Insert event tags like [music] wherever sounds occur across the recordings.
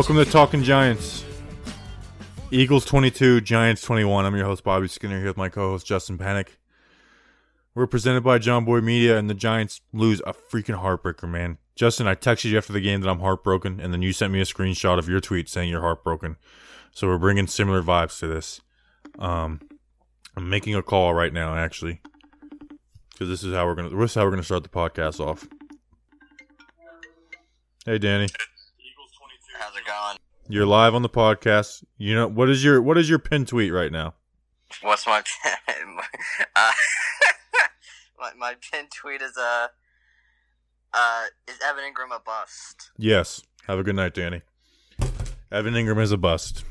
Welcome to Talking Giants. Eagles 22, Giants 21. I'm your host, Bobby Skinner, here with my co host, Justin Penik. We're presented by Jomboy Media, and the Giants lose a freaking heartbreaker, man. Justin, I texted you after the game that I'm heartbroken, and then you sent me a screenshot of your tweet saying you're heartbroken. So we're bringing similar vibes to this. Um, I'm making a call right now, actually, because this is how we're gonna. This is how we're gonna start the podcast off. Hey, Danny. How's it going? You're live on the podcast. You know what is your what is your pin tweet right now? What's my pin? [laughs] uh, [laughs] my my pin tweet is uh uh is Evan Engram a bust? Yes. Have a good night, Danny. Evan Engram is a bust.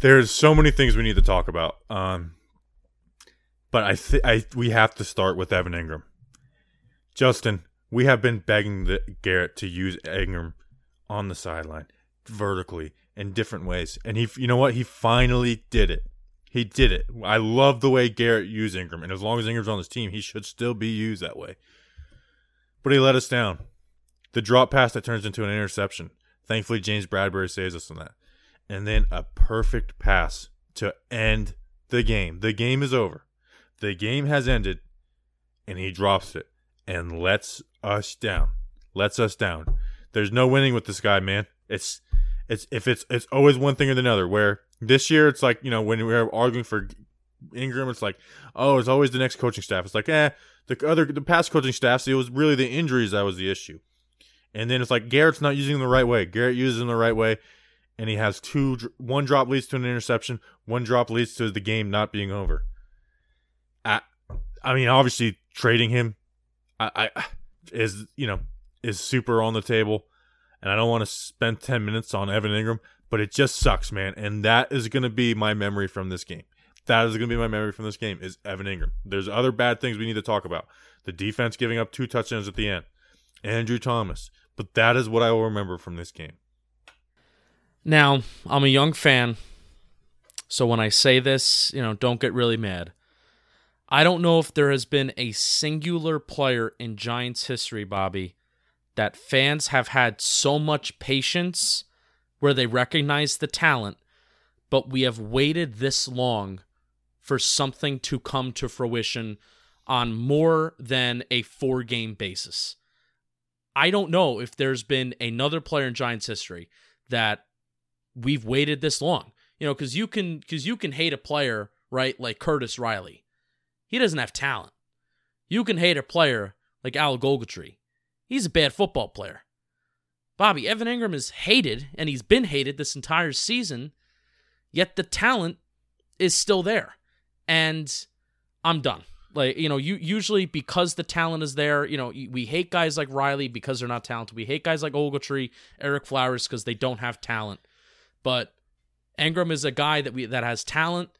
There's so many things we need to talk about. Um, but I th- I we have to start with Evan Engram. Justin, we have been begging the Garrett to use Engram on the sideline vertically in different ways, and he, you know what, he finally did it. He did it. I love the way Garrett used Engram, and as long as Engram's on his team, he should still be used that way. But he let us down. The drop pass that turns into an interception. Thankfully, James Bradberry saves us on that. And then a perfect pass to end the game. The game is over. The game has ended, and he drops it and lets us down. Lets us down. There's no winning with this guy, man. It's it's if it's it's always one thing or the another. Where this year it's like you know when we are arguing for Engram, it's like oh it's always the next coaching staff. It's like eh the other the past coaching staffs it was really the injuries that was the issue. And then it's like Garrett's not using them the right way. Garrett uses them the right way, and he has two. One drop leads to an interception. One drop leads to the game not being over. I, I mean, obviously trading him, I, I is you know is super on the table, and I don't want to spend ten minutes on Evan Engram, but it just sucks, man. And that is going to be my memory from this game. That is going to be my memory from this game is Evan Engram. There's other bad things we need to talk about. The defense giving up two touchdowns at the end. Andrew Thomas. But that is what I will remember from this game. Now, I'm a young fan, so when I say this, you know, don't get really mad. I don't know if there has been a singular player in Giants history, Bobby, that fans have had so much patience where they recognize the talent, but we have waited this long for something to come to fruition on more than a four game basis. I don't know if there's been another player in Giants history that we've waited this long. You know, because you can because you can hate a player, right, like Curtis Riley. He doesn't have talent. You can hate a player like Alec Ogletree. He's a bad football player. Bobby, Evan Engram is hated, and he's been hated this entire season, yet the talent is still there. And I'm done. Like, you know, you usually because the talent is there, you know, we hate guys like Riley because they're not talented. We hate guys like Ogletree, Ereck Flowers because they don't have talent. But Engram is a guy that we that has talent,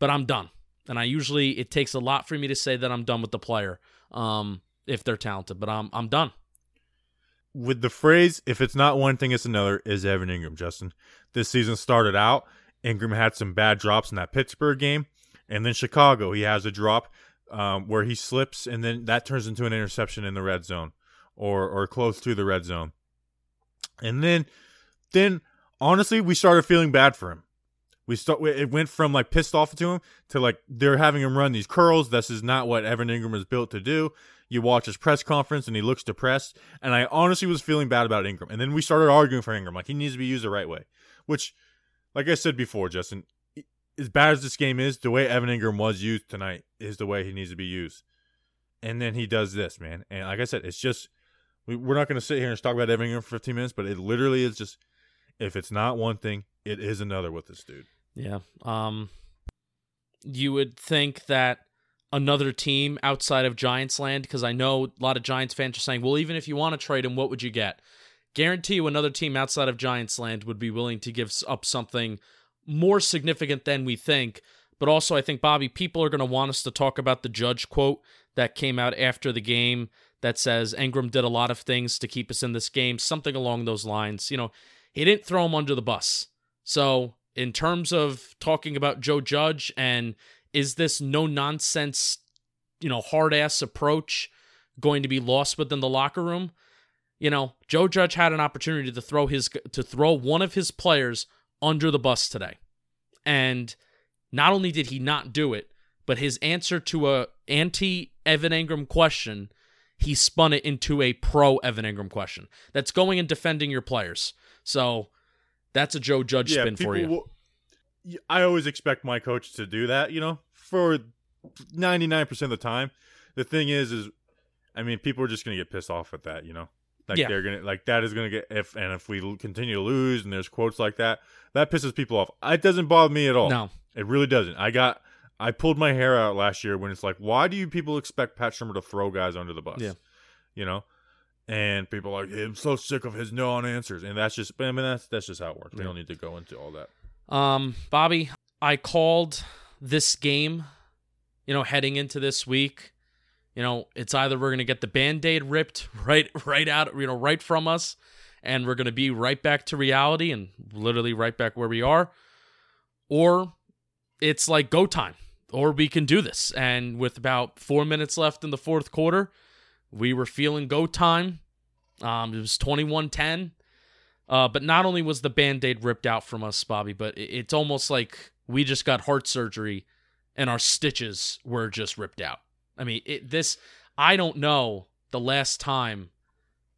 but I'm done. And I usually it takes a lot for me to say that I'm done with the player. Um, if they're talented, but I'm I'm done. With the phrase "if it's not one thing, it's another" is Evan Engram. Justin, this season started out. Engram had some bad drops in that Pittsburgh game, and then Chicago. He has a drop um, where he slips, and then that turns into an interception in the red zone, or or close to the red zone. And then, then honestly, we started feeling bad for him. We start. It went from like pissed off to him to like they're having him run these curls. This is not what Evan Engram is built to do. You watch his press conference and he looks depressed. And I honestly was feeling bad about Engram. And then we started arguing for Engram, like he needs to be used the right way. Which, like I said before, Justin, as bad as this game is, the way Evan Engram was used tonight is the way he needs to be used. And then he does this, man. And like I said, it's just we, we're not going to sit here and talk about Evan Engram for 15 minutes, but it literally is just if it's not one thing, it is another with this dude. Yeah. Um you would think that another team outside of Giants land because I know a lot of Giants fans are saying, "Well, even if you want to trade him, what would you get?" Guarantee you another team outside of Giants land would be willing to give up something more significant than we think. But also, I think, Bobby, people are going to want us to talk about the judge quote that came out after the game that says Engram did a lot of things to keep us in this game, something along those lines. You know, he didn't throw him under the bus. So, in terms of talking about Joe Judge and is this no nonsense, you know, hard ass approach going to be lost within the locker room? you know, Joe Judge had an opportunity to throw his to throw one of his players under the bus today. And not only did he not do it, but his answer to a anti Evan Engram question, he spun it into a pro Evan Engram question. That's going and defending your players. So that's a Joe Judge yeah, spin for you. will- I always expect my coach to do that, you know, for 99% of the time. The thing is, is, I mean, people are just going to get pissed off at that, you know? Like, Yeah. they're to, like, that is going to get, if, and if we continue to lose and there's quotes like that, that pisses people off. It doesn't bother me at all. no. It really doesn't. I got, I pulled my hair out last year when it's like, why do you people expect Pat Shurmur to throw guys under the bus? Yeah. You know? And people are like, I'm so sick of his no answers. And that's just, I mean, that's, that's just how it works. We Yeah. don't need to go into all that. Um, Bobby, I called this game, you know, heading into this week. You know, it's either we're gonna get the band-aid ripped [laughs] right right out, you know, right from us, and we're gonna be right back to reality and literally right back where we are, or it's like go time, or we can do this. And with about four minutes left in the fourth quarter, we were feeling go time. Um, it was 21-10. Uh, but not only was the band aid ripped out from us, Bobby, but it's almost like we just got heart surgery and our stitches were just ripped out. I mean, it, this, I don't know the last time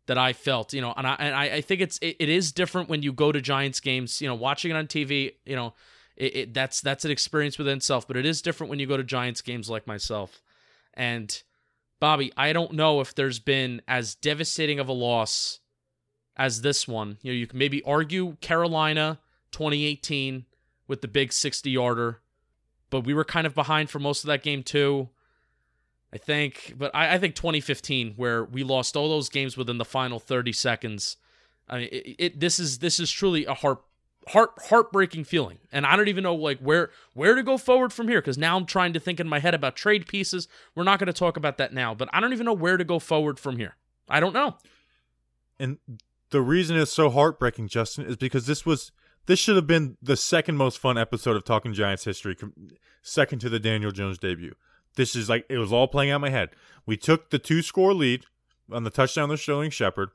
that I felt, you know, and I, and I, I think it's, it, it is different when you go to Giants games, you know, watching it on TV, you know, it, it, that's, that's an experience within itself, but it is different when you go to Giants games like myself. And Bobby, I don't know if there's been as devastating of a loss as this one. You know, you can maybe argue Carolina 2018 with the big 60 yarder, but we were kind of behind for most of that game too. I think, but I, I think 2015 where we lost all those games within the final 30 seconds. I mean, it, it this is this is truly a heart heart heartbreaking feeling, and I don't even know like where where to go forward from here because now I'm trying to think in my head about trade pieces. We're not going to talk about that now, but I don't even know where to go forward from here. I don't know. And the reason it's so heartbreaking, Justin, is because this was this should have been the second most fun episode of Talking Giants history, second to the Daniel Jones debut. This is like it was all playing out in my head. We took the two score lead on the touchdown of Sterling Shepard,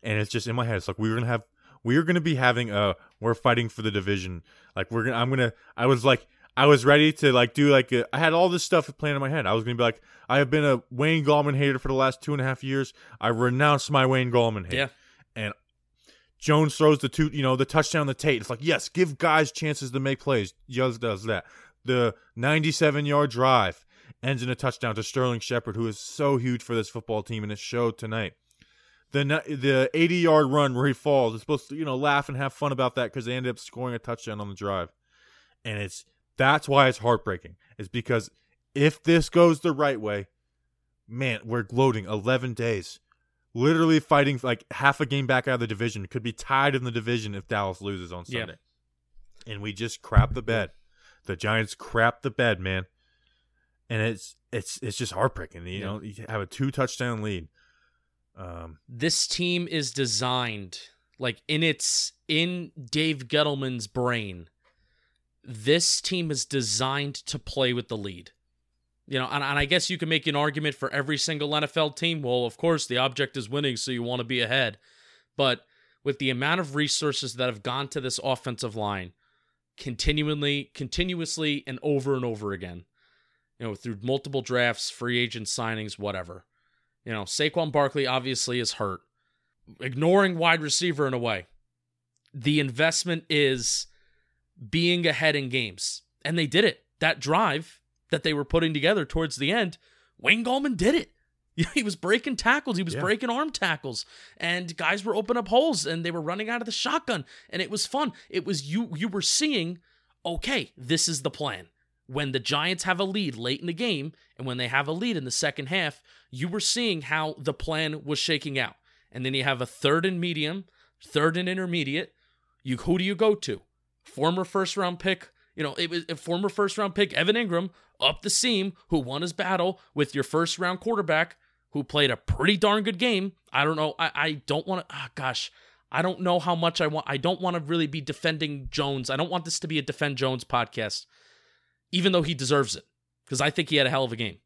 and it's just in my head. It's like we were gonna have we are gonna be having a we're fighting for the division. Like we're gonna I'm gonna I was like I was ready to like do like a, I had all this stuff planned in my head. I was gonna be like I have been a Wayne Gallman hater for the last two and a half years. I renounced my Wayne Gallman hate. Yeah. And Jones throws the two, you know, the touchdown to Tate. It's like, yes, give guys chances to make plays. Jones does that. The 97 yard drive ends in a touchdown to Sterling Shepard, who is so huge for this football team, and it showed tonight. The the 80 yard run where he falls, it's supposed to, you know, laugh and have fun about that because they ended up scoring a touchdown on the drive. And it's that's why it's heartbreaking. Is because if this goes the right way, man, we're gloating 11 days literally fighting like half a game back out of the division. Could be tied in the division if Dallas loses on Yeah. Sunday. And we just crap the bed. The Giants crap the bed, man. And it's it's it's just heartbreaking. You Yeah. know, you have a two touchdown lead. Um, this team is designed like in its in Dave Gettleman's brain. This team is designed to play with the lead. You know, and, and I guess you can make an argument for every single NFL team. Well, of course, the object is winning, so you want to be ahead. But with the amount of resources that have gone to this offensive line, continually, continuously, and over and over again, you know, through multiple drafts, free agent signings, whatever. You know, Saquon Barkley obviously is hurt. Ignoring wide receiver in a way. The investment is being ahead in games. And they did it. That drive that they were putting together towards the end, Wayne Gallman did it. [laughs] He was breaking tackles. He was Yeah. breaking arm tackles, and guys were opening up holes, and they were running out of the shotgun, and it was fun. It was you. You were seeing, okay, this is the plan. When the Giants have a lead late in the game, and when they have a lead in the second half, you were seeing how the plan was shaking out. And then you have a third and medium, third and intermediate. You who do you go to? Former first round pick, you know, it was a former first round pick Evan Engram up the seam who won his battle with your first round quarterback who played a pretty darn good game. I don't know. I, I don't want to. Oh gosh, I don't know how much I want. I don't want to really be defending Jones. I don't want this to be a defend Jones podcast, even though he deserves it because I think he had a hell of a game.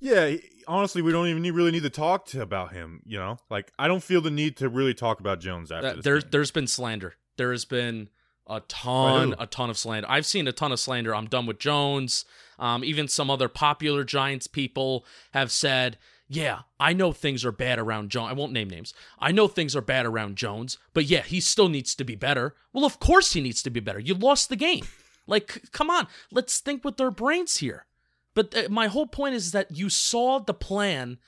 Yeah, honestly, we don't even need, really need to talk to about him. You know, like I don't feel the need to really talk about Jones after Uh, this. there's there's been slander. There has been a ton, a ton of slander. I've seen a ton of slander. I'm done with Jones. Um, even some other popular Giants people have said, "Yeah, I know things are bad around Jones. I won't name names. I know things are bad around Jones, but yeah, he still needs to be better." Well, of course he needs to be better. You lost the game. Like, come on, let's think with their brains here. But uh, my whole point is that you saw the plan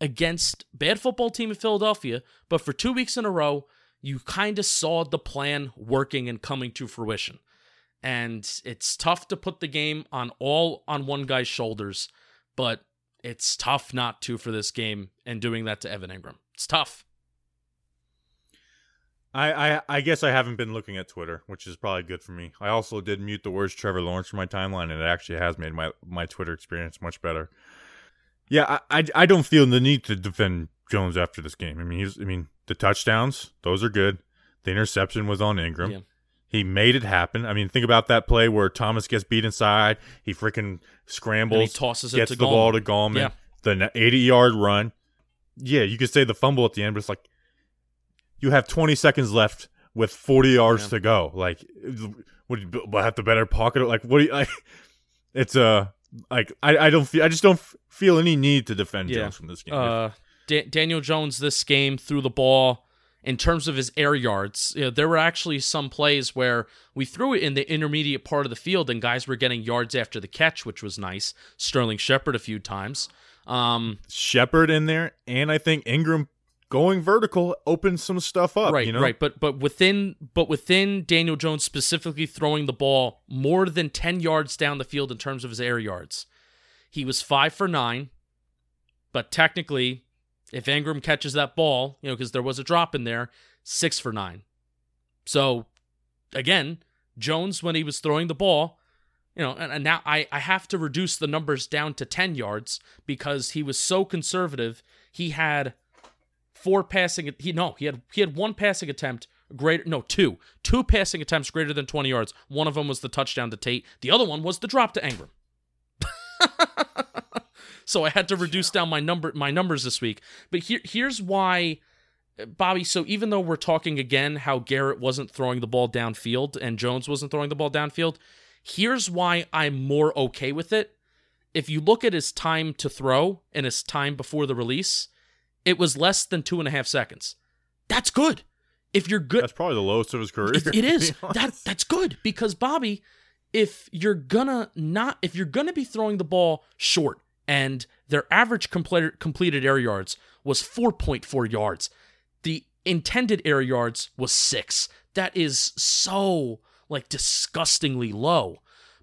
against bad football team in Philadelphia, but for two weeks in a row, you kind of saw the plan working and coming to fruition. And it's tough to put the game on all on one guy's shoulders, but it's tough not to for this game and doing that to Evan Engram. It's tough. I, I I guess I haven't been looking at Twitter, which is probably good for me. I also did mute the words Trevor Lawrence from my timeline, and it actually has made my my Twitter experience much better. Yeah, I, I, I don't feel the need to defend Jones after this game. I mean, he's I mean the touchdowns, those are good. The interception was on Engram. Yeah. He made it happen. I mean, think about that play where Thomas gets beat inside. He freaking And he scrambles, tosses it gets to the Gallman. ball to Gallman. Yeah. The 80 yard run. Yeah, you could say the fumble at the end, but it's like you have 20 seconds left with 40 yards Yeah. to go. Like, would you have to better pocket it? Like, what do you [laughs] like? It's uh, like I, I don't feel I just don't f- feel any need to defend Yeah. Jones from this game. Uh, Da- Daniel Jones this game threw the ball in terms of his air yards. You know, there were actually some plays where we threw it in the intermediate part of the field and guys were getting yards after the catch, which was nice. Sterling Shepard a few times. Um, Shepard in there, and I think Engram going vertical opened some stuff up. right, you know? right, but but within but within Daniel Jones specifically throwing the ball more than ten yards down the field in terms of his air yards, he was five for nine. But technically, if Engram catches that ball, you know, because there was a drop in there, six for nine. So again, Jones when he was throwing the ball, you know, and, and now I, I have to reduce the numbers down to 10 yards because he was so conservative. He had four passing he no, he had he had one passing attempt greater no, two. Two passing attempts greater than 20 yards. One of them was the touchdown to Tate. The other one was the drop to Engram. So I had to reduce down my number my numbers this week. But here here's why Bobby, so even though we're talking again how Garrett wasn't throwing the ball downfield and Jones wasn't throwing the ball downfield, here's why I'm more okay with it. If you look at his time to throw and his time before the release, it was less than two and a half seconds. That's good. If you're good, That's probably the lowest of his career. it, [laughs] it is that that's good because Bobby, if you're gonna not if you're gonna be throwing the ball short and their average completed air yards was 4.4 yards, the intended air yards was six. That is so like disgustingly low.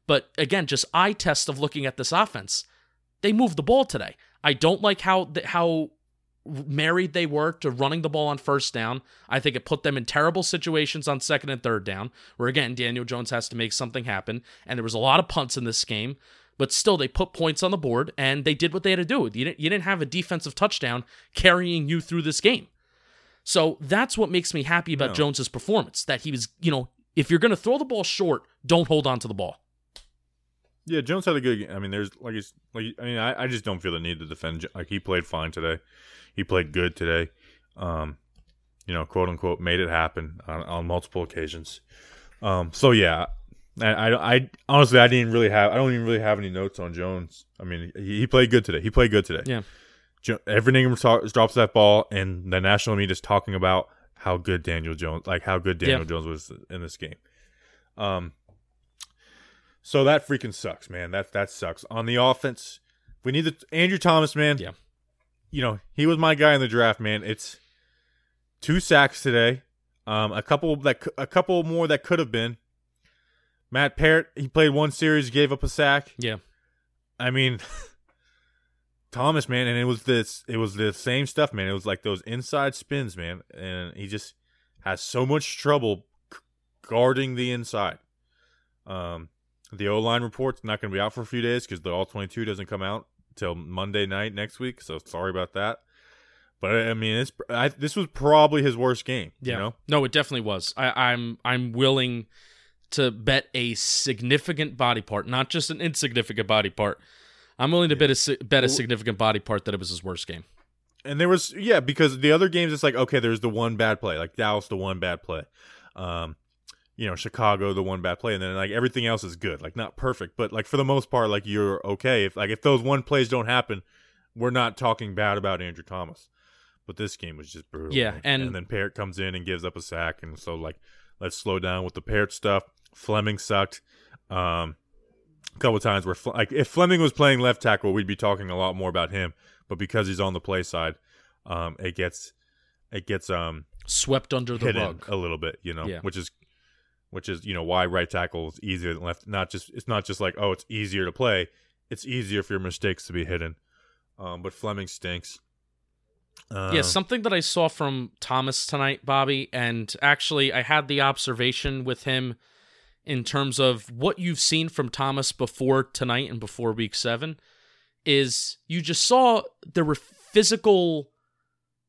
But again, just eye test of looking at this offense, they moved the ball today. I don't like how how married they were to running the ball on first down. I think it put them in terrible situations on second and third down, where again, Daniel Jones has to make something happen. And there was a lot of punts in this game, but still they put points on the board and they did what they had to do. You didn't, you didn't have a defensive touchdown carrying you through this game. So that's what makes me happy about No. Jones's performance. That he was, you know, if you're going to throw the ball short, don't hold on to the ball. Yeah, Jones had a good. game. I mean, there's like like. I mean, I, I just don't feel the need to defend. Like he played fine today. He played good today. Um, you know, quote unquote, made it happen on, on multiple occasions. Um, so yeah, I, I, I honestly I didn't really have. I don't even really have any notes on Jones. I mean, he, he played good today. He played good today. Yeah. Jo- Engram talk, drops that ball, and the national media is talking about how good Daniel Jones, like how good Daniel Yeah. Jones was in this game. Um, so that freaking sucks, man. That that sucks. On the offense, we need the Andrew Thomas, man. Yeah. You know, he was my guy in the draft, man. It's two sacks today. Um, a couple that a couple more that could have been. Matt Peart, he played one series, gave up a sack. Yeah. I mean, [laughs] Thomas, man, and it was this, it was the same stuff, man. It was like those inside spins, man, and he just has so much trouble guarding the inside. Um, the O line report's not going to be out for a few days because the All Twenty Two doesn't come out till Monday night next week. So sorry about that. But I mean, it's I, this was probably his worst game. Yeah. You know, No, it definitely was. I, I'm I'm willing to bet a significant body part, not just an insignificant body part, I'm willing to bet a bet a significant body part that it was his worst game. And there was yeah, because the other games it's like okay, there's the one bad play, like Dallas the one bad play. Um you know, Chicago the one bad play and then like everything else is good. Like not perfect, but like for the most part like you're okay. If like if those one plays don't happen, we're not talking bad about Andrew Thomas. But this game was just brutal. Yeah, man. and- and then Peart comes in and gives up a sack and so like let's slow down with the Peart stuff. Fleming sucked. Um a couple times where Fle- like if Fleming was playing left tackle, we'd be talking a lot more about him. But because he's on the play side, um, it gets it gets um Swept under the rug. a little bit, you know, Yeah. which is which is you know why right tackle is easier than left. Not just it's not just like oh it's easier to play, it's easier for your mistakes to be hidden. Um, but Fleming stinks. Uh, Yeah, something that I saw from Thomas tonight, Bobby, and actually I had the observation with him in terms of what you've seen from Thomas before tonight and before week seven is you just saw there were physical,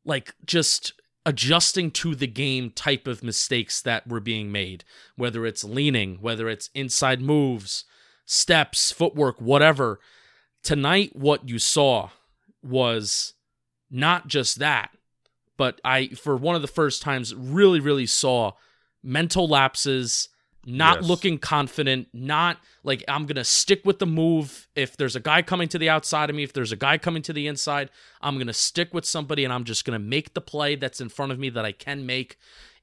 like just adjusting to the game type of mistakes that were being made, whether it's leaning, whether it's inside moves, steps, footwork, whatever. Tonight, what you saw was not just that, but I, for one of the first times, really, really saw mental lapses, not Yes. looking confident, not like I'm going to stick with the move. If there's a guy coming to the outside of me, if there's a guy coming to the inside, I'm going to stick with somebody and I'm just going to make the play that's in front of me that I can make.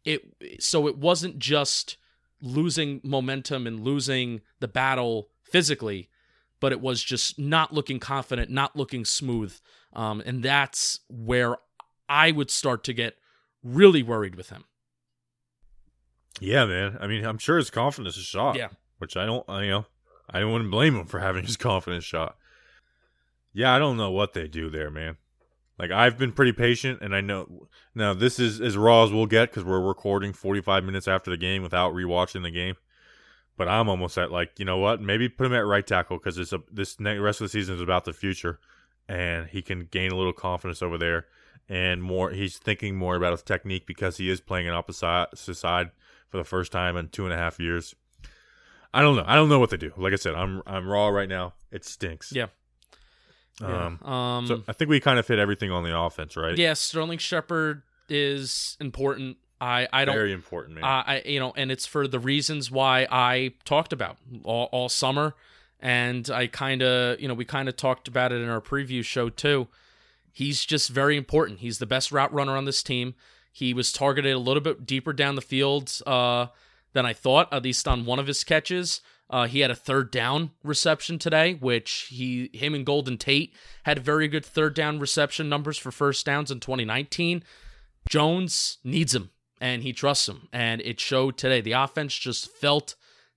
It so it wasn't just losing momentum and losing the battle physically, but it was just not looking confident, not looking smooth. Um, and that's where I would start to get really worried with him. Yeah, man. I mean, I'm sure his confidence is shot. Yeah. which I don't, I, you know, I wouldn't blame him for [laughs] having his confidence shot. Yeah, I don't know what they do there, man. Like I've been pretty patient, and I know now this is as raw as we'll get because we're recording 45 minutes after the game without rewatching the game. But I'm almost at like, you know what? Maybe put him at right tackle because it's a this ne- rest of the season is about the future, and he can gain a little confidence over there and more. He's thinking more about his technique because he is playing an opposite side for the first time in two and a half years. I don't know. I don't know what they do. Like I said, I'm I'm raw right now. It stinks. Yeah. Um. um So I think we kind of hit everything on the offense, right? yeah, Sterling Shepard is important. I I don't Very important, man. Uh, I you know, and it's for the reasons why I talked about all, all summer, and I kind of you know we kind of talked about it in our preview show too. He's just very important. He's the best route runner on this team. He was targeted a little bit deeper down the field uh, than I thought, at least on one of his catches. Uh, he had a third down reception today, which he, him, and Golden Tate had very good third down reception numbers for first downs in 2019. Jones needs him and he trusts him, and it showed today. The offense just felt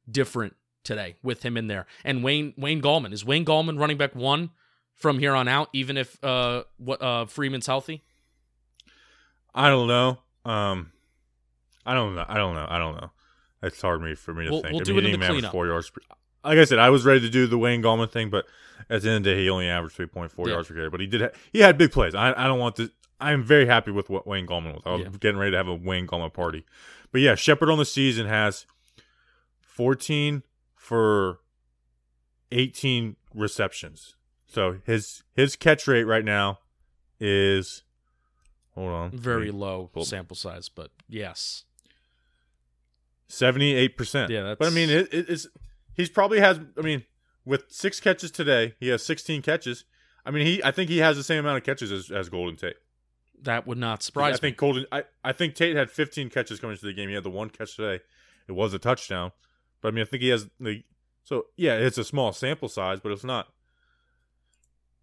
different today with him in there. And Wayne Wayne Gallman is Wayne Gallman running back one from here on out, even if uh what uh Freeman's healthy. I don't know. Um, I don't know. I don't know. I don't know. It's hard me for me to We'll- think. we'll I do it he in the cleanup. Four yards. Per, like I said, I was ready to do the Wayne Gallman thing, but at the end of the day, he only averaged three point four Yeah. yards per carry. But he did. Ha- he had big plays. I, I don't want to. I'm very happy with what Wayne Gallman was. I was Yeah. getting ready to have a Wayne Gallman party. But yeah, Shepard on the season has 14 for 18 receptions. So his his catch rate right now is hold on Very low Well- sample size, but yes. Seventy eight percent. Yeah, that's... But I mean, it, it, it's he's probably has. I mean, with six catches today, he has sixteen catches. I mean, he I think he has the same amount of catches as, as Golden Tate. That would not surprise I think Golden. I, I think Tate had fifteen catches coming into the game. He had the one catch today. It was a touchdown, but I mean, I think he has the. So yeah, it's a small sample size, but it's not.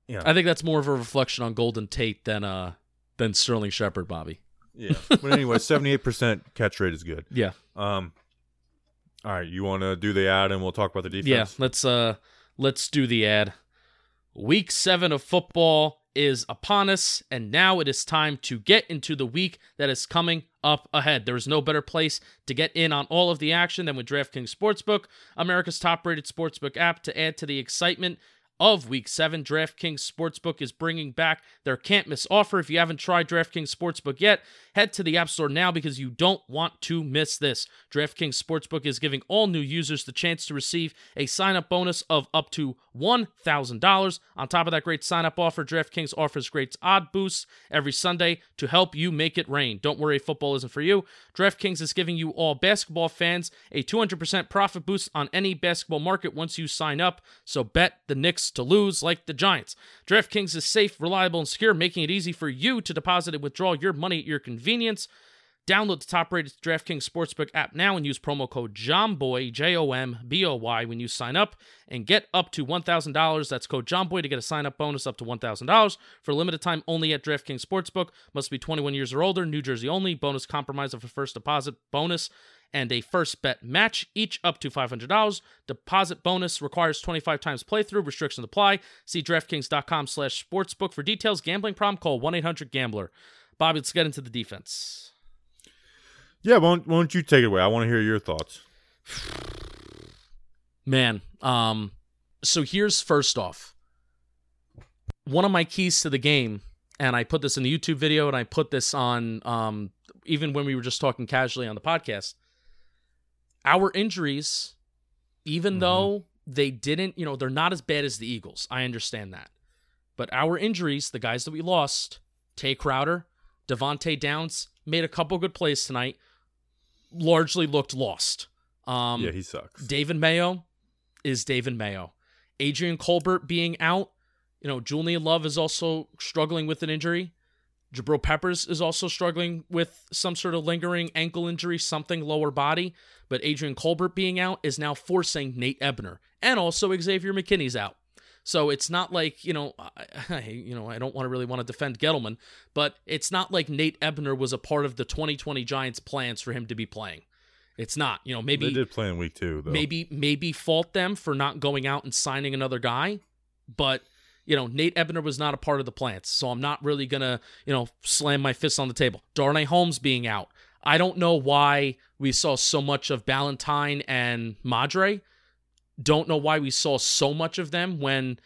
Yeah, me. I think that's more of a reflection on Golden Tate than uh than Sterling Shepard, Bobby. yeah. But anyway, seventy eight percent catch rate is good. Yeah. Um. All right, you want to do the ad, and we'll talk about the defense. Yeah, let's uh let's do the ad. Week 7 of football is upon us and now it is time to get into the week that is coming up ahead. There is no better place to get in on all of the action than with DraftKings Sportsbook, America's top-rated sportsbook app to add to the excitement of Week 7. DraftKings Sportsbook is bringing back their can't miss offer. If you haven't tried DraftKings Sportsbook yet, head to the App Store now because you don't want to miss this. DraftKings Sportsbook is giving all new users the chance to receive a sign up bonus of up to $1,000. On top of that great sign up offer, DraftKings offers great odd boosts every Sunday to help you make it rain. Don't worry, football isn't for you. DraftKings is giving you all basketball fans a 200% profit boost on any basketball market once you sign up. So bet the Knicks to lose like the Giants. DraftKings is safe, reliable, and secure, making it easy for you to deposit and withdraw your money at your convenience. Download the top rated DraftKings Sportsbook app now and use promo code JOMBOY, J O M B O Y, when you sign up and get up to $1,000. That's code JOMBOY to get a sign up bonus up to $1,000 for limited time only at DraftKings Sportsbook. Must be 21 years or older, New Jersey only. Bonus compromise of a first deposit bonus and a first bet match, each up to $500. Deposit bonus requires 25 times playthrough. Restrictions apply. See DraftKings.com slash sportsbook for details. Gambling problem? Call 1-800-GAMBLER. Bobby, let's get into the defense. Yeah, why don't, why don't you take it away? I want to hear your thoughts. Man, um, so here's first off. One of my keys to the game, and I put this in the YouTube video and I put this on um even when we were just talking casually on the podcast. Our injuries, even Mhm. though they didn't, you know, they're not as bad as the Eagles. I understand that. But our injuries, the guys that we lost, Tae Crowder, Devante Downs, made a couple good plays tonight, largely looked lost. Um, yeah, he sucks. David Mayo is David Mayo. Adrian Colbert being out, you know, Julian Love is also struggling with an injury. Jabril Peppers is also struggling with some sort of lingering ankle injury, something lower body. But Adrian Colbert being out is now forcing Nate Ebner, and also Xavier McKinney's out. So it's not like you know, I, [laughs] you know, I don't want to really want to defend Gettleman, but it's not like Nate Ebner was a part of the 2020 Giants' plans for him to be playing. It's not. You know, maybe they did play in week two, though. maybe maybe fault them for not going out and signing another guy, but you know Nate Ebner was not a part of the plans, so I'm not really gonna you know slam my fist on the table. Darnay Holmes being out, I don't know why we saw so much of Ballentine and Madre. Don't know why we saw so much of them when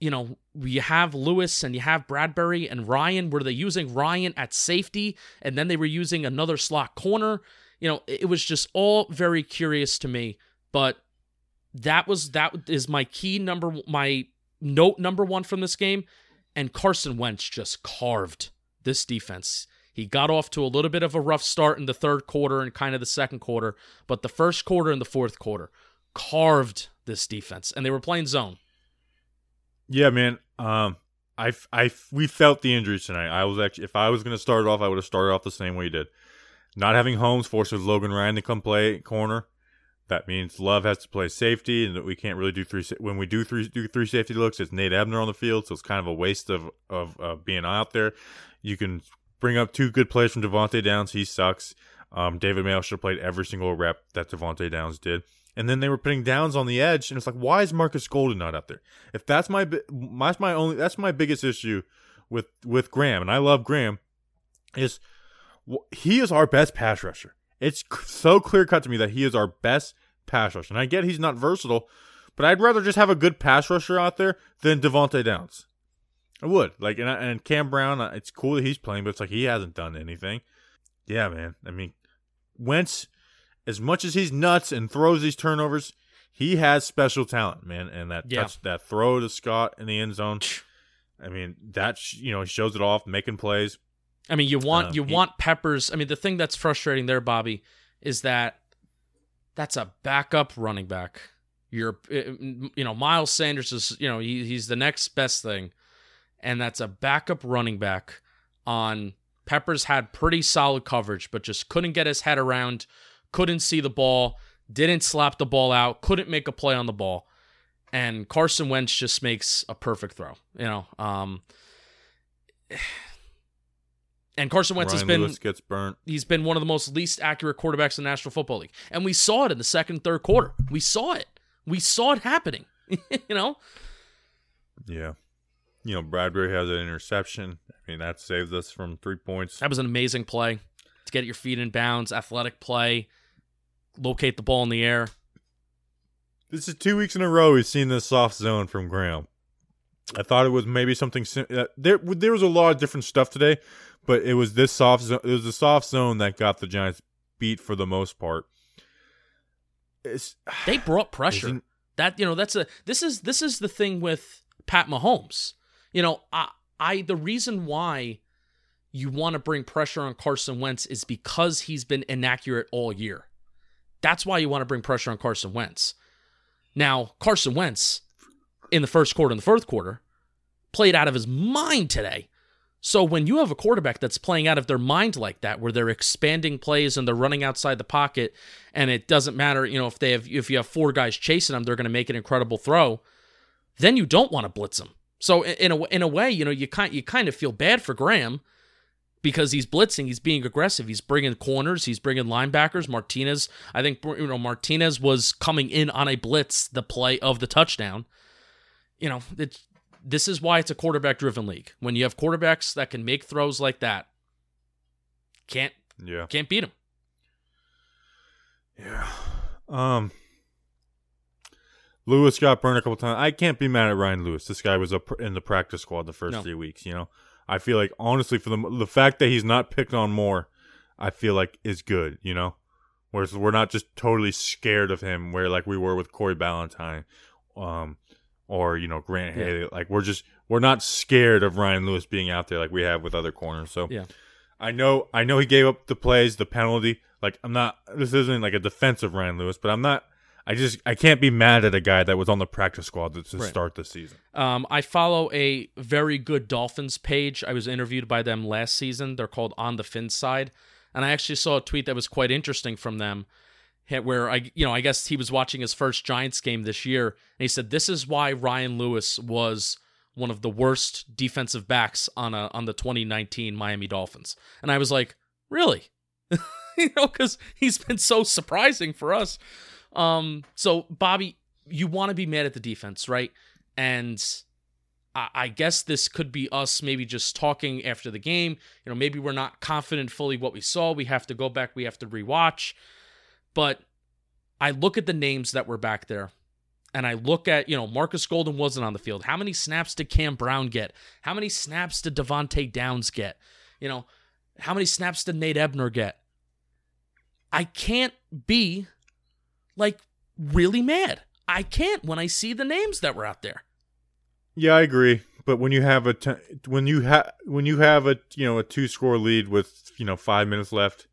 you know you have Lewis and you have Bradberry and Ryan. Were they using Ryan at safety and then they were using another slot corner? You know, it was just all very curious to me. But that was that is my key number my note number one from this game. And Carson Wentz just carved this defense. He got off to a little bit of a rough start in the third quarter and kind of the second quarter, but the first quarter and the fourth quarter carved this defense, and they were playing zone. Yeah, man. Um, I, I, we felt the injuries tonight. I was actually, if I was going to start off, I would have started off the same way you did. Not having Holmes forces Logan Ryan to come play corner. That means Love has to play safety, and that we can't really do three. When we do three do three safety looks, it's Nate Ebner on the field, so it's kind of a waste of of uh, being out there. You can bring up two good plays from Devante Downs. He sucks. Um, David Mayo should have played every single rep that Devante Downs did. And then they were putting Downs on the edge, and it's like, why is Marcus Golden not out there? If that's my that's my only that's my biggest issue with with Graham, and I love Graham, is he is our best pass rusher. It's so clear cut to me that he is our best pass rusher. And I get he's not versatile, but I'd rather just have a good pass rusher out there than Devante Downs. I would like, and, I- and Cam Brown. uh, It's cool that he's playing, but it's like he hasn't done anything. Yeah, man. I mean, Wentz, as much as he's nuts and throws these turnovers, he has special talent, man. And that Yeah. touch, that throw to Scott in the end zone. I mean, that you know he shows it off, making plays. I mean, you want Um, you he- want Peppers. I mean, the thing that's frustrating there, Bobby, is that that's a backup running back. You're, you know, Miles Sanders is, you know, he, he's the next best thing, and that's a backup running back. On Peppers had pretty solid coverage, but just couldn't get his head around, couldn't see the ball, didn't slap the ball out, couldn't make a play on the ball, and Carson Wentz just makes a perfect throw. You know, um, [sighs] and Carson Wentz Ryan has been Lewis gets burnt. he's been one of the most least accurate quarterbacks in the National Football League. And we saw it in the second, third quarter. We saw it. We saw it happening. [laughs] you know? Yeah. You know, Bradberry has an interception. I mean, that saves us from three points. That was an amazing play to get your feet in bounds, athletic play, locate the ball in the air. This is two weeks in a row we've seen this soft zone from Graham. I thought it was maybe something sim- uh, there. There was a lot of different stuff today, but it was this soft zone. It was the soft zone that got the Giants beat for the most part. It's, [sighs] They brought pressure. That you know, that's a this is this is the thing with Pat Mahomes. You know, I I the reason why you want to bring pressure on Carson Wentz is because he's been inaccurate all year. That's why you want to bring pressure on Carson Wentz. Now, Carson Wentz in the first quarter and the fourth quarter played out of his mind today. So when you have a quarterback that's playing out of their mind like that, where they're expanding plays and they're running outside the pocket, and it doesn't matter, you know, if they have if you have four guys chasing them, they're going to make an incredible throw. Then you don't want to blitz them. So in a in a way, you know, you kind you kind of feel bad for Graham because he's blitzing, he's being aggressive, he's bringing corners, he's bringing linebackers. Martinez, I think you know Martinez was coming in on a blitz, the play of the touchdown. You know, it's this is why it's a quarterback driven league. When you have quarterbacks that can make throws like that, can't yeah, can't beat them. yeah. Um, Lewis got burned a couple times. I can't be mad at Ryan Lewis. This guy was up in the practice squad the first No. three weeks. You know, I feel like honestly for the the fact that he's not picked on more, I feel like is good. You know, whereas we're not just totally scared of him, where like we were with Corey Ballentine, um, or you know Grant Yeah. Haley. Like we're just we're not scared of Ryan Lewis being out there like we have with other corners. So Yeah. I know I know he gave up the plays, the penalty. Like I'm not this isn't like a defensive Ryan Lewis, but I'm not I just I can't be mad at a guy that was on the practice squad to, to Right. start the season. Um, I follow a very good Dolphins page. I was interviewed by them last season. They're called On the Fin Side, and I actually saw a tweet that was quite interesting from them, where I, you know, I guess he was watching his first Giants game this year, and he said this is why Ryan Lewis was one of the worst defensive backs on a on the 2019 Miami Dolphins, and I was like, really, [laughs] you know, because he's been so surprising for us. Um, so Bobby, you want to be mad at the defense, right? And I, I guess this could be us maybe just talking after the game. You know, maybe we're not confident fully what we saw. We have to go back. We have to rewatch. But I look at the names that were back there, and I look at you know Marcus Golden wasn't on the field. How many snaps did Cam Brown get? How many snaps did Devante Downs get? You know, how many snaps did Nate Ebner get? I can't be like really mad. I can't when I see the names that were out there. Yeah, I agree. But when you have a t- when you have when you have a you know a two score lead with you know five minutes left,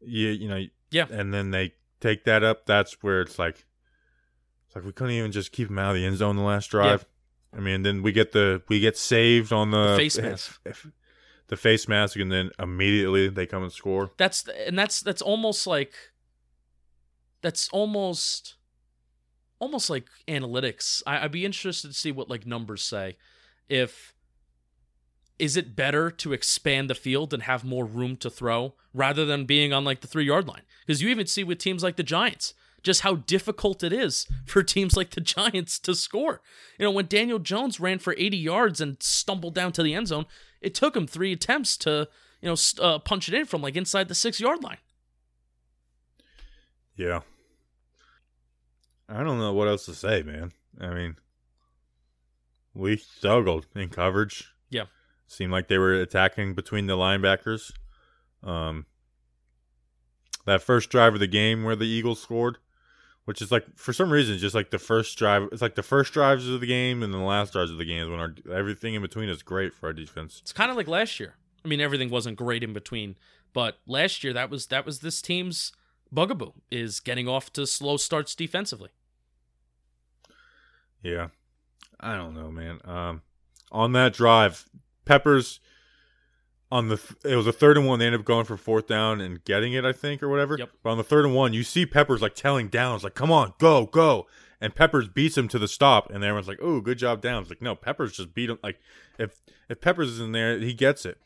you you know Yeah. and then they take that up. That's where it's like it's like we couldn't even just keep him out of the end zone the last drive. I mean, then we get the we get saved on the, The face [laughs] mask. the face mask, and then immediately they come and score. That's and that's that's almost like that's almost almost like analytics. I, I'd be interested to see what like numbers say. If is it better to expand the field and have more room to throw rather than being on like the three yard line? Because you even see with teams like the Giants just how difficult it is [laughs] for teams like the Giants to score. You know, when Daniel Jones ran for 80 yards and stumbled down to the end zone, it took him three attempts to, you know, uh, punch it in from like inside the six yard line. Yeah. I don't know what else to say, man. I mean, we struggled in coverage. Yeah. Seemed like they were attacking between the linebackers. Um, that first drive of the game where the Eagles scored, which is like for some reason just like the first drive. It's like the first drives of the game and the last drives of the game is when our everything in between is great for our defense. It's kind of like last year. I mean, everything wasn't great in between, but last year that was that was this team's bugaboo is getting off to slow starts defensively. Yeah. I don't know, man. Um, on that drive, Peppers on the th- it was a third and one. They ended up going for fourth down and getting it, I think, or whatever. Yep. But on the third and one, you see Peppers like telling Downs like, "Come on, go, go," and Peppers beats him to the stop, and everyone's like, "Oh, good job, Downs." Like, no, Peppers just beat him. Like, if if Peppers is in there, he gets it.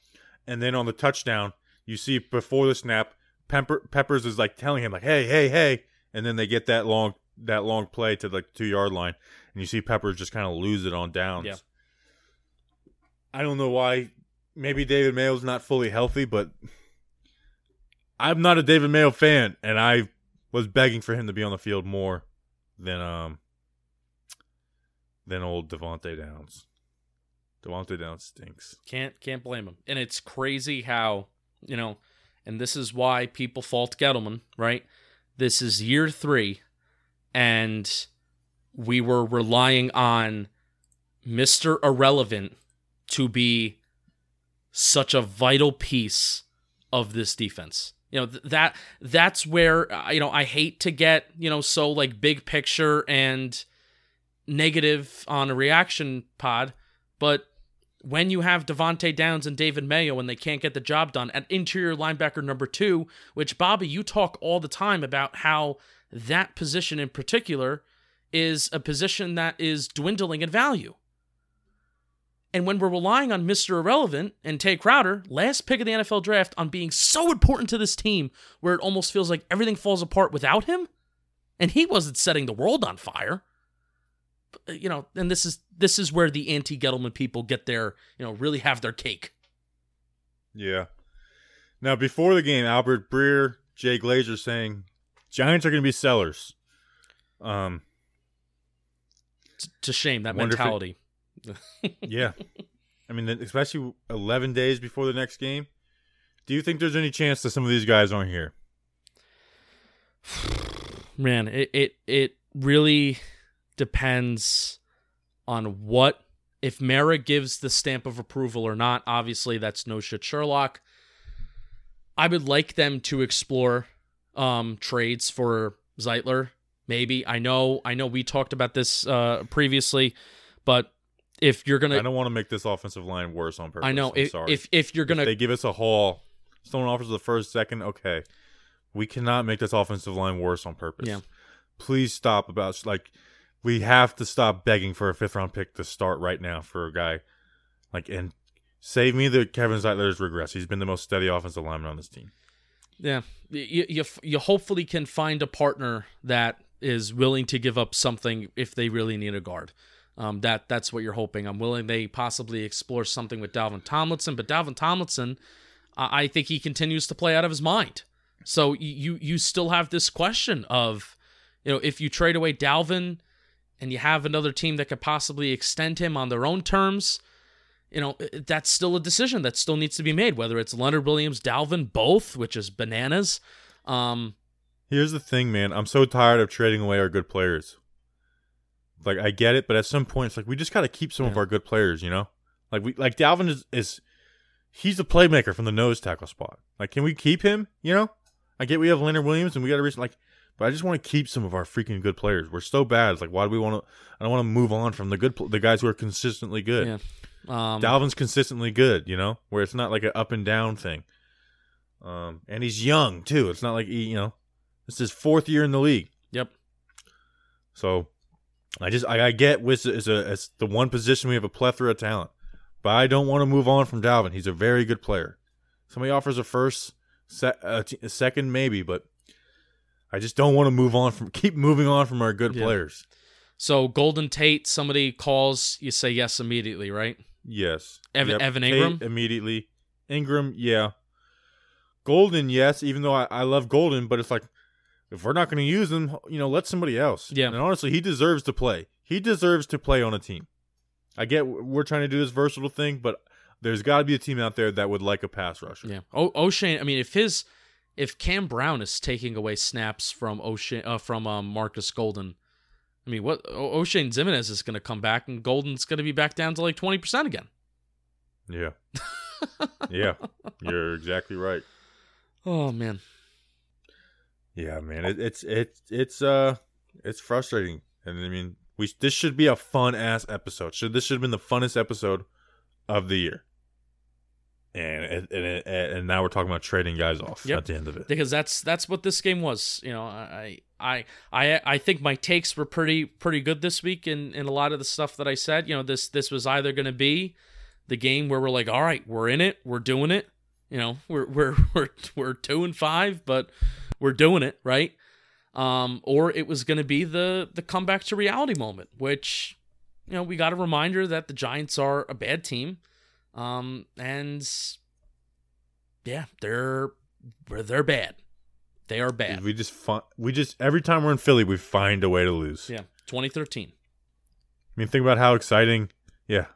And then on the touchdown, you see before the snap, Pepper, Peppers is like telling him like, "Hey, hey, hey," and then they get that long that long play to the two yard line, and you see Peppers just kind of lose it on downs. Yeah. I don't know why. Maybe David Mayo's not fully healthy, but I'm not a David Mayo fan, and I was begging for him to be on the field more than um than old Devante Downs. Devante Downs stinks. Can't can't blame him. And it's crazy how you know, and this is why people fault Gettleman, right? This is year three, and we were relying on Mister Irrelevant to be such a vital piece of this defense. You know th- that that's where uh, you know I hate to get you know so like big picture and negative on a reaction pod, but when you have Devante Downs and David Mayo and they can't get the job done at interior linebacker number two, which Bobby, you talk all the time about how that position in particular is a position that is dwindling in value. And when we're relying on Mr. Irrelevant and Tae Crowder, last pick of the NFL draft, on being so important to this team where it almost feels like everything falls apart without him, and he wasn't setting the world on fire you know, and this is this is where the anti Gettleman people get their, you know, really have their cake. Yeah. Now, before the game, Albert Breer, Jay Glazer saying Giants are going to be sellers. Um, it's to shame that if it- mentality. [laughs] yeah. I mean, especially 11 days before the next game. Do you think there's any chance that some of these guys aren't here? [sighs] Man, it it it really depends on what if Mara gives the stamp of approval or not. Obviously, that's no shit Sherlock. I would like them to explore um, trades for Zeitler. Maybe I know I know we talked about this uh, previously, but if you're gonna, I don't want to make this offensive line worse on purpose. I know if, if if you're gonna If they give us a haul, someone offers the first, second, okay. We cannot make this offensive line worse on purpose. Yeah. Please stop about like we have to stop begging for a fifth round pick to start right now for a guy like and save me the Kevin Zeitler's regress. He's been the most steady offensive lineman on this team. Yeah, you, you you hopefully can find a partner that is willing to give up something if they really need a guard. Um, that that's what you're hoping. I'm willing they possibly explore something with Dalvin Tomlinson, but Dalvin Tomlinson, I I think he continues to play out of his mind. So you you still have this question of, you know, if you trade away Dalvin, and you have another team that could possibly extend him on their own terms, you know, that's still a decision that still needs to be made, whether it's Leonard Williams, Dalvin, both, which is bananas. Um, Here's the thing, man. I'm so tired of trading away our good players. Like I get it, but at some point it's like we just got to keep some of our good players, you know? Like we like Dalvin is is he's a playmaker from the nose tackle spot. Like can we keep him, you know? I get we have Leonard Williams and we got to reach like but I just want to keep some of our freaking good players. We're so bad. It's like why do we want to I don't want to move on from the good the guys who are consistently good. Yeah. um, Dalvin's consistently good, you know, where it's not like an up and down thing. Um, and he's young too. It's not like he, you know, this is his fourth year in the league. Yep. So, I just I, I get Wiz is a it's the one position we have a plethora of talent, but I don't want to move on from Dalvin. He's a very good player. Somebody offers a first, se- a, t- a second maybe, but I just don't want to move on from keep moving on from our good Yeah. players. So Golden Tate, somebody calls, you say yes immediately, right? Yes. Evan- Evan Tate Engram? immediately. Engram, yeah. Golden, yes. Even though I, I love Golden, but it's like if we're not going to use him, you know, let somebody else. Yeah. And honestly, he deserves to play. He deserves to play on a team. I get we're trying to do this versatile thing, but there's got to be a team out there that would like a pass rusher. Yeah. O- Oshane, I mean, if his if Cam Brown is taking away snaps from Oshane uh, from um, Marcus Golden, I mean, what o- Oshane Ximines is going to come back and Golden's going to be back down to like twenty percent again. Yeah. [laughs] yeah. You're exactly right. Oh man. Yeah, man. It, it's it's it's uh it's frustrating. And I mean, we this should be a fun ass episode. Should this should have been the funnest episode of the year. And and and, and now we're talking about trading guys off Yep. at the end of it. because that's that's what this game was. You know, I I I I think my takes were pretty pretty good this week in in a lot of the stuff that I said. You know, this this was either going to be the game where we're like, all right, we're in it, we're doing it. You know, we're we're [laughs] we're we're two and five, but we're doing it right. Um, or it was going to be the the comeback to reality moment, which you know we got a reminder that the Giants are a bad team, um, and yeah, they're they're bad They are bad. We just fi- we just every time we're in Philly, we find a way to lose. Yeah, 2013. I mean, think about how exciting. Yeah,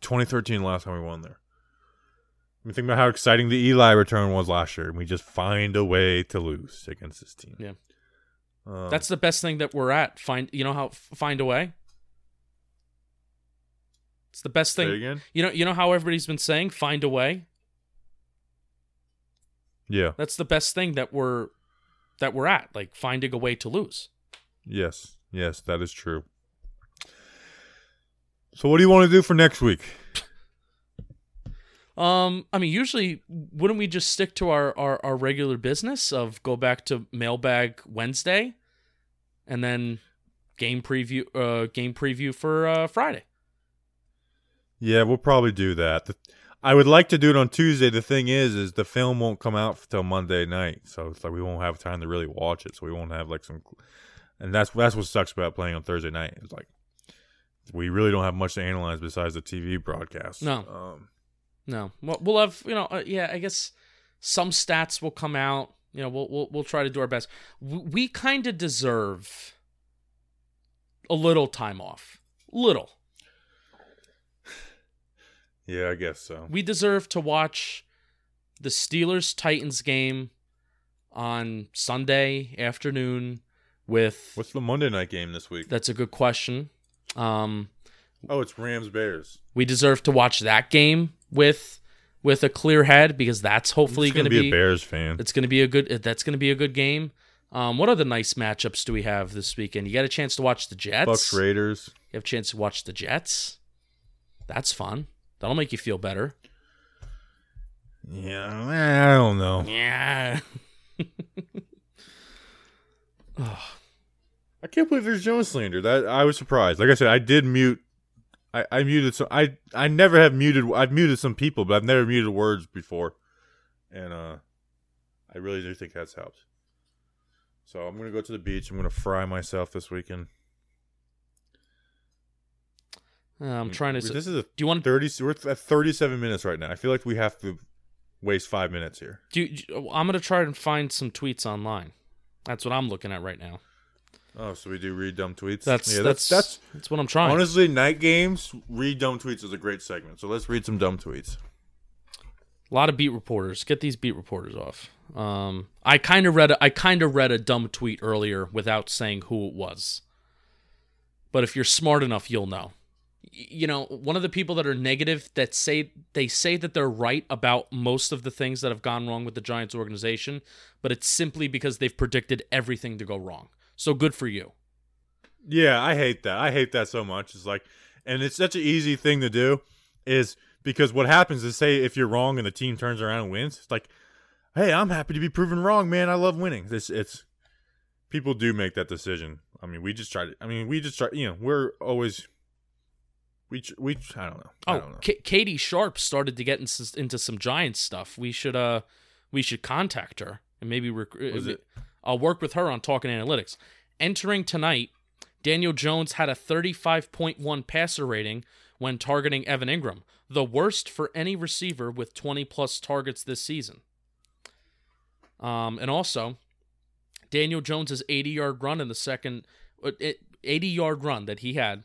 2013 last time we won there. I mean, think about how exciting the Eli return was last year, and we just find a way to lose against this team. Yeah. Um, That's the best thing that we're at. Find you know how find a way. It's the best thing. again. You know you know how everybody's been saying find a way. Yeah. That's the best thing that we're that we're at. Like finding a way to lose. Yes. Yes, that is true. So, what do you want to do for next week? [laughs] Um, I mean, usually wouldn't we just stick to our, our, our regular business of go back to mailbag Wednesday, and then game preview uh game preview for uh Friday. Yeah, we'll probably do that. The, I would like to do it on Tuesday. The thing is, is the film won't come out till Monday night, so it's like we won't have time to really watch it. So we won't have like some, and that's that's what sucks about playing on Thursday night. It's like we really don't have much to analyze besides the TV broadcast. No. um, No, well, we'll have you know, uh, yeah. I guess some stats will come out. You know, we'll we'll, we'll try to do our best. We, we kind of deserve a little time off. Little. Yeah, I guess so. We deserve to watch the Steelers Titans game on Sunday afternoon. With What's the Monday night game this week? that's a good question. Um, Oh, it's Rams Bears. we deserve to watch that game with with a clear head because that's hopefully going to be, be a Bears fan. It's going to be a good. That's going to be a good game. Um, what other nice matchups do we have this weekend? You got a chance to watch the Jets. Bucks Raiders. You have a chance to watch the Jets. That's fun. That'll make you feel better. Yeah, I don't know. Yeah. [laughs] I can't believe there's Jones slander. That I was surprised. Like I said, I did mute. I, I muted some. I I never have muted. I've muted some people, but I've never muted words before, and uh, I really do think that's helped. So I'm gonna go to the beach. I'm gonna fry myself this weekend. Uh, I'm trying to. This is a do you want? thirty. We're at 37 minutes right now. I feel like we have to waste five minutes here. Do you, I'm going to try and find some tweets online. That's what I'm looking at right now. Oh, so we do read dumb tweets. That's yeah, that's that's that's, what I'm trying. honestly night games. Read dumb tweets is a great segment. So let's read some dumb tweets. A lot of beat reporters. Get these beat reporters off. Um, I kind of read a, I kind of read a dumb tweet earlier without saying who it was. But if you're smart enough, you'll know. You know, one of the people that are negative that say they say that they're right about most of the things that have gone wrong with the Giants organization, but it's simply because they've predicted everything to go wrong. So good for you. Yeah, I hate that. I hate that so much. It's like, and it's such an easy thing to do, is because what happens is, say if you're wrong and the team turns around and wins, it's like, hey, I'm happy to be proven wrong, man. I love winning. This it's people do make that decision. I mean, we just try to. I mean, we just try. You know, we're always we we. I don't know. I Oh, don't know. K- Katie Sharp started to get into, into some Giants stuff. We should uh we should contact her and maybe rec- Was I'll work with her on talking analytics. Entering tonight, Daniel Jones had a 35.1 passer rating when targeting Evan Engram, the worst for any receiver with 20 plus targets this season. Um, and also, Daniel Jones's 80 yard run in the second, 80 yard run that he had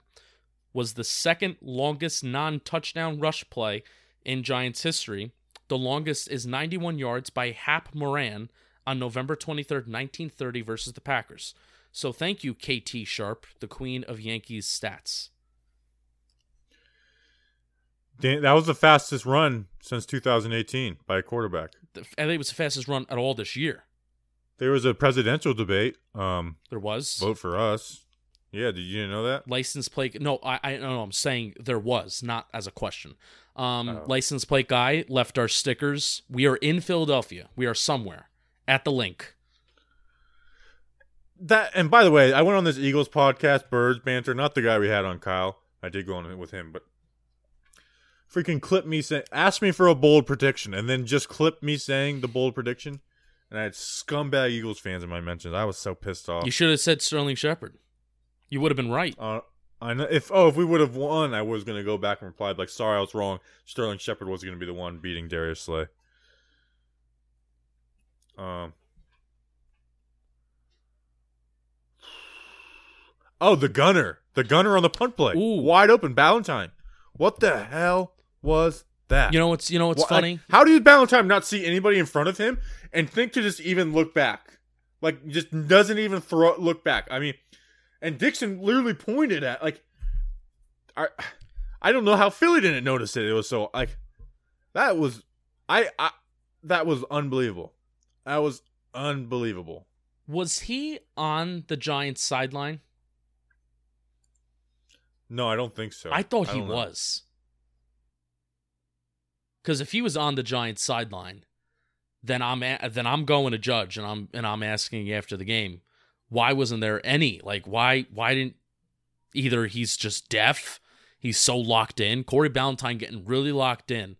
was the second longest non touchdown rush play in Giants history. The longest is 91 yards by Hap Moran on November 23rd, 1930, versus the Packers. So thank you, Katie Sharp, the queen of Yankees stats. That was the fastest run since 2018 by a quarterback. I think it was the fastest run at all this year. There was a presidential debate. Um, There was vote for us. Yeah, did you know that? license plate. No, I, I no, no, I'm saying there was, not as a question. Um, Oh. license plate guy left our stickers. We are in Philadelphia. We are somewhere at the link. That and by the way, I went on this Eagles podcast, Birds Banter, not the guy we had on Kyle. I did go on with him, but freaking clip me saying, ask me for a bold prediction, and then just clip me saying the bold prediction. And I had scumbag Eagles fans in my mentions. I was so pissed off. You should have said Sterling Shepard. You would have been right. Uh, I know if oh if we would have won, I was gonna go back and reply like sorry I was wrong. Sterling Shepard was gonna be the one beating Darius Slay. Um. Oh, the gunner, the gunner on the punt play, Ooh. wide open, Ballentine. What the hell was that? You know what's you know what's well, funny? I, how did Ballentine not see anybody in front of him and think to just even look back? Like just doesn't even throw look back. I mean and Dixon literally pointed at like, I, I don't know how Philly didn't notice it. It was so like, that was, I, I, that was unbelievable. That was unbelievable. Was he on the Giants sideline? No, I don't think so. I thought he was. Because if he was on the Giants sideline, then I'm a- then I'm going to judge and I'm and I'm asking after the game, why wasn't there any like why why didn't either he's just deaf, he's so locked in. Corey Ballentine getting really locked in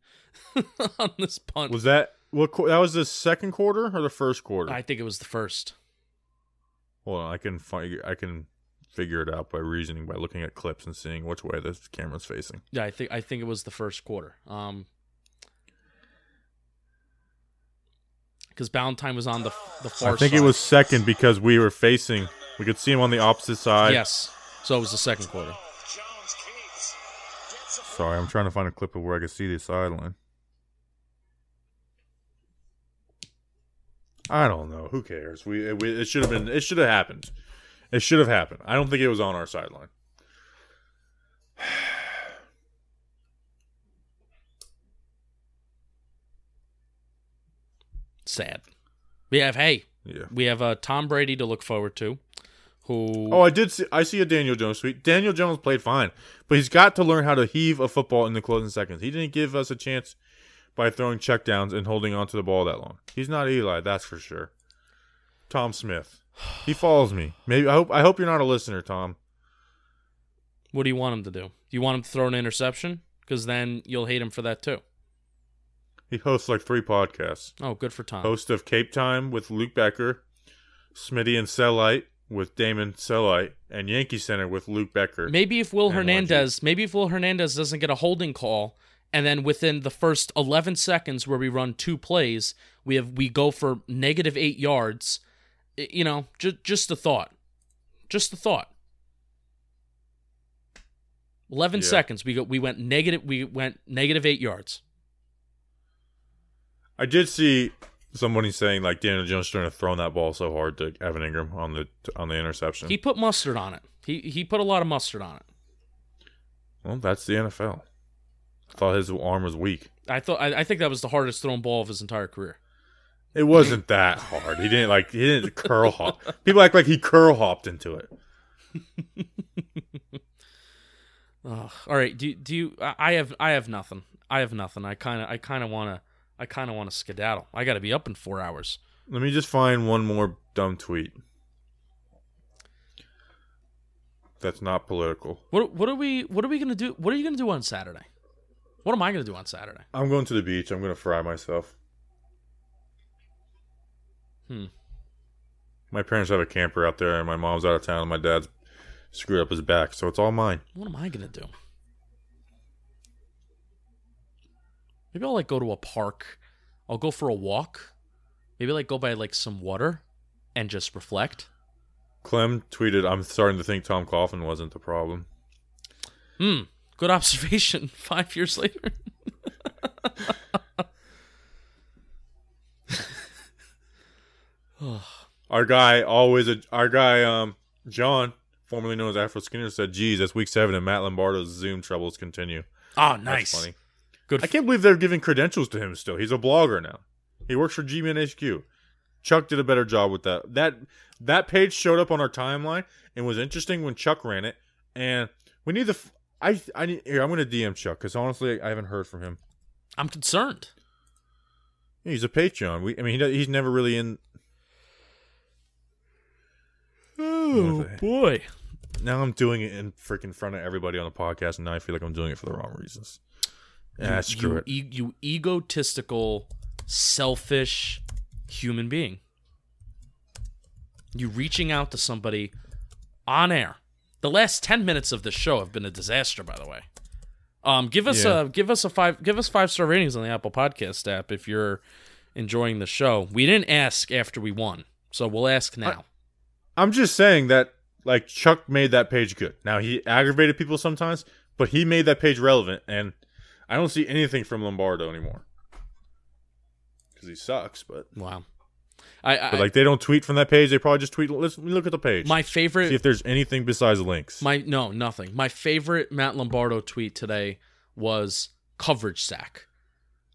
[laughs] on this punt. Was that what? That was the second quarter or the first quarter? I think it was the first. Well, I can find. I can figure it out by reasoning by looking at clips and seeing which way the camera's facing. Yeah, I think I think it was the first quarter. Um, because Ballentine was on the the far. I think side. it was second because we were facing. We could see him on the opposite side. yes. So it was the second quarter. Sorry, I'm trying to find a clip of where I could see the sideline. I don't know. Who cares? We it, we- it should have been. It should have happened. It should have happened. I don't think it was on our sideline. [sighs] Sad. We have hey, Yeah. we have uh, Tom Brady to look forward to, who Oh, I did see. I see a Daniel Jones tweet. Daniel Jones played fine, but he's got to learn how to heave a football in the closing seconds. He didn't give us a chance by throwing checkdowns and holding onto the ball that long. He's not Eli, that's for sure. Tom Smith. He follows me. Maybe I hope. I hope you're not a listener, Tom. what do you want him to do? Do you want him to throw an interception? Because then you'll hate him for that too. He hosts like three podcasts. Oh, good for Tom. Host of Cape Time with Luke Becker, Smitty and Sellite with Damon Sellite, and Yankee Center with Luke Becker. Maybe if Will And Hernandez, maybe if Will Hernandez doesn't get a holding call, and then within the first eleven seconds where we run two plays, we have we go for negative eight yards. You know, just just a thought, just a thought. Eleven Yeah. seconds, we go we went negative we went negative eight yards. I did see somebody saying like Daniel Jones shouldn't have thrown that ball so hard to Evan Engram on the on the interception. He put mustard on it. He he put a lot of mustard on it. well, that's the NFL. I thought his arm was weak. I thought I, I think that was the hardest thrown ball of his entire career. It wasn't that hard. He didn't like he didn't crow hop. [laughs] People act like he crow hopped into it. [laughs] Ugh. All right. Do do you? I I have I have nothing. I have nothing. I kind of I kind of want to I kind of want to skedaddle. I got to be up in four hours. Let me just find one more dumb tweet. That's not political. What what are we what are we gonna do? What are you gonna do on Saturday? What am I gonna do on Saturday? I'm going to the beach. I'm going to fry myself. Hmm. My parents have a camper out there, and my mom's out of town, and my dad's screwed up his back, so it's all mine. What am I gonna do? Maybe I'll like go to a park. I'll go for a walk. Maybe like go by like some water and just reflect. Clem tweeted, "I'm starting to think Tom Coughlin wasn't the problem." Hmm. Good observation. [laughs] Five years later. [laughs] [sighs] Our guy always, a, our guy, um, John, formerly known as Afro Skinner, said, "Geez, that's week seven, and Matt Lombardo's Zoom troubles continue." Oh, That's nice. funny. Good. I can't believe they're giving credentials to him still. He's a blogger now. He works for G-Man HQ. Chuck did a better job with that. That that page showed up on our timeline and was interesting when Chuck ran it. And we need the. I I need here. I'm gonna DM Chuck because honestly, I haven't heard from him. I'm concerned. He's a Patreon. We I mean he, he's never really in. Oh boy. Now I'm doing it in freaking front of everybody on the podcast, and now I feel like I'm doing it for the wrong reasons. Ah, screw you, it. e- you egotistical, selfish human being. You reaching out to somebody on air. The last ten minutes of the show have been a disaster, by the way. Um, give us Yeah. a give us a five give us five star ratings on the Apple Podcast app if you're enjoying the show. We didn't ask after we won, so we'll ask now. I'm just saying that like Chuck made that page good. Now he aggravated people sometimes, but he made that page relevant, and I don't see anything from Lombardo anymore because he sucks. But, Wow. I, I but like they don't tweet from that page; they probably just tweet. Let's look at the page. my see favorite if there's anything besides links. my no nothing. My favorite Matt Lombardo tweet today was coverage sack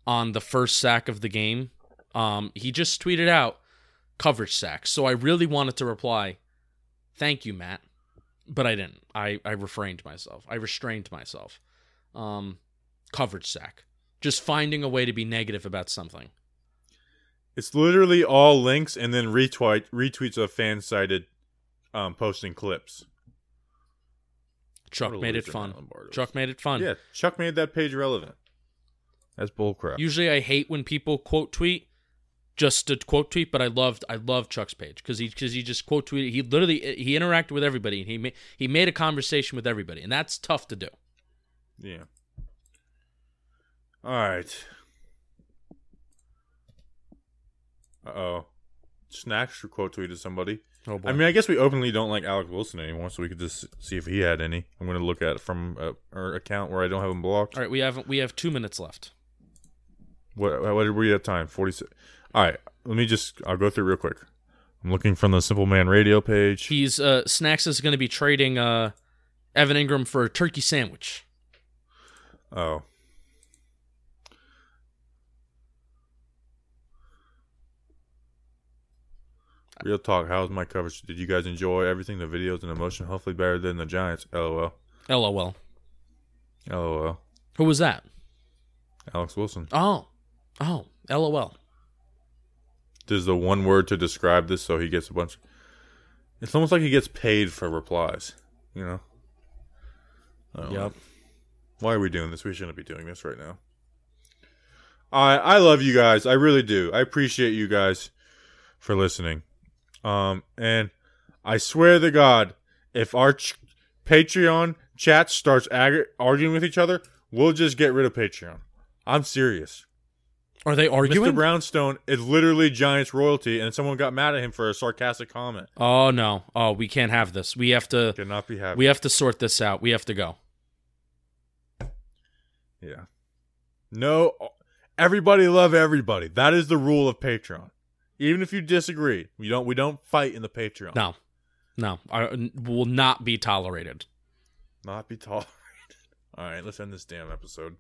on the first sack of the game. Um, he just tweeted out coverage sack. So I really wanted to reply, "Thank you, Matt," but I didn't. I I refrained myself. I restrained myself. Um, coverage sack. Just finding a way to be negative about something. It's literally all links and then retweet retweets of FanSided um, posting clips. Chuck made it fun. Matt Lombardo is. Chuck made it fun. Yeah, Chuck made that page relevant. That's bullcrap. Usually I hate when people quote tweet just to quote tweet, but I loved I love Chuck's page because he because he just quote tweeted. He literally he interacted with everybody and he made he made a conversation with everybody, and that's tough to do. Yeah. All right. Uh oh. Snacks quote tweeted somebody. Oh boy. I mean, I guess we openly don't like Alec Wilson anymore, so we could just see if he had any. I'm going to look at it from our account where I don't have him blocked. all right, we have we have two minutes left. What, what did we have time? 46. All right. Let me just, I'll go through real quick. I'm looking from the Simple Man Radio page. He's uh Snacks is going to be trading uh Evan Engram for a turkey sandwich. Oh. Real talk. How's my coverage? Did you guys enjoy everything? The videos and emotion. Hopefully better than the Giants. LOL. LOL. LOL. Who was that? Alex Wilson. Oh, oh, LOL. There's the one word to describe this, so he gets a bunch. It's almost like he gets paid for replies. You know. Don't know. Yep. Why are we doing this? We shouldn't be doing this right now. I I love you guys. I really do. I appreciate you guys for listening. Um, and I swear to God, if our ch- Patreon chat starts ag- arguing with each other, we'll just get rid of Patreon. I'm serious. Are they arguing? Mr. Brownstone is literally Giants royalty, and someone got mad at him for a sarcastic comment. Oh no. Oh, we can't have this. We have to. Cannot be happy. We have to sort this out. We have to go. Yeah. No, everybody love everybody. That is the rule of Patreon. Even if you disagree, we don't we don't fight in the Patreon. No, no, I will not be tolerated. Not be tolerated. [laughs] All right, let's end this damn episode.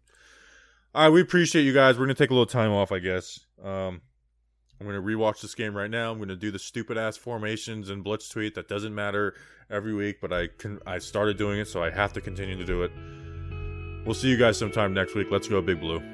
All right, we appreciate you guys. We're gonna take a little time off, I guess. Um, I'm gonna rewatch this game right now. I'm gonna do the stupid ass formations and blitz tweet that doesn't matter every week, but I can I started doing it, so I have to continue to do it. We'll see you guys sometime next week. Let's go, Big Blue.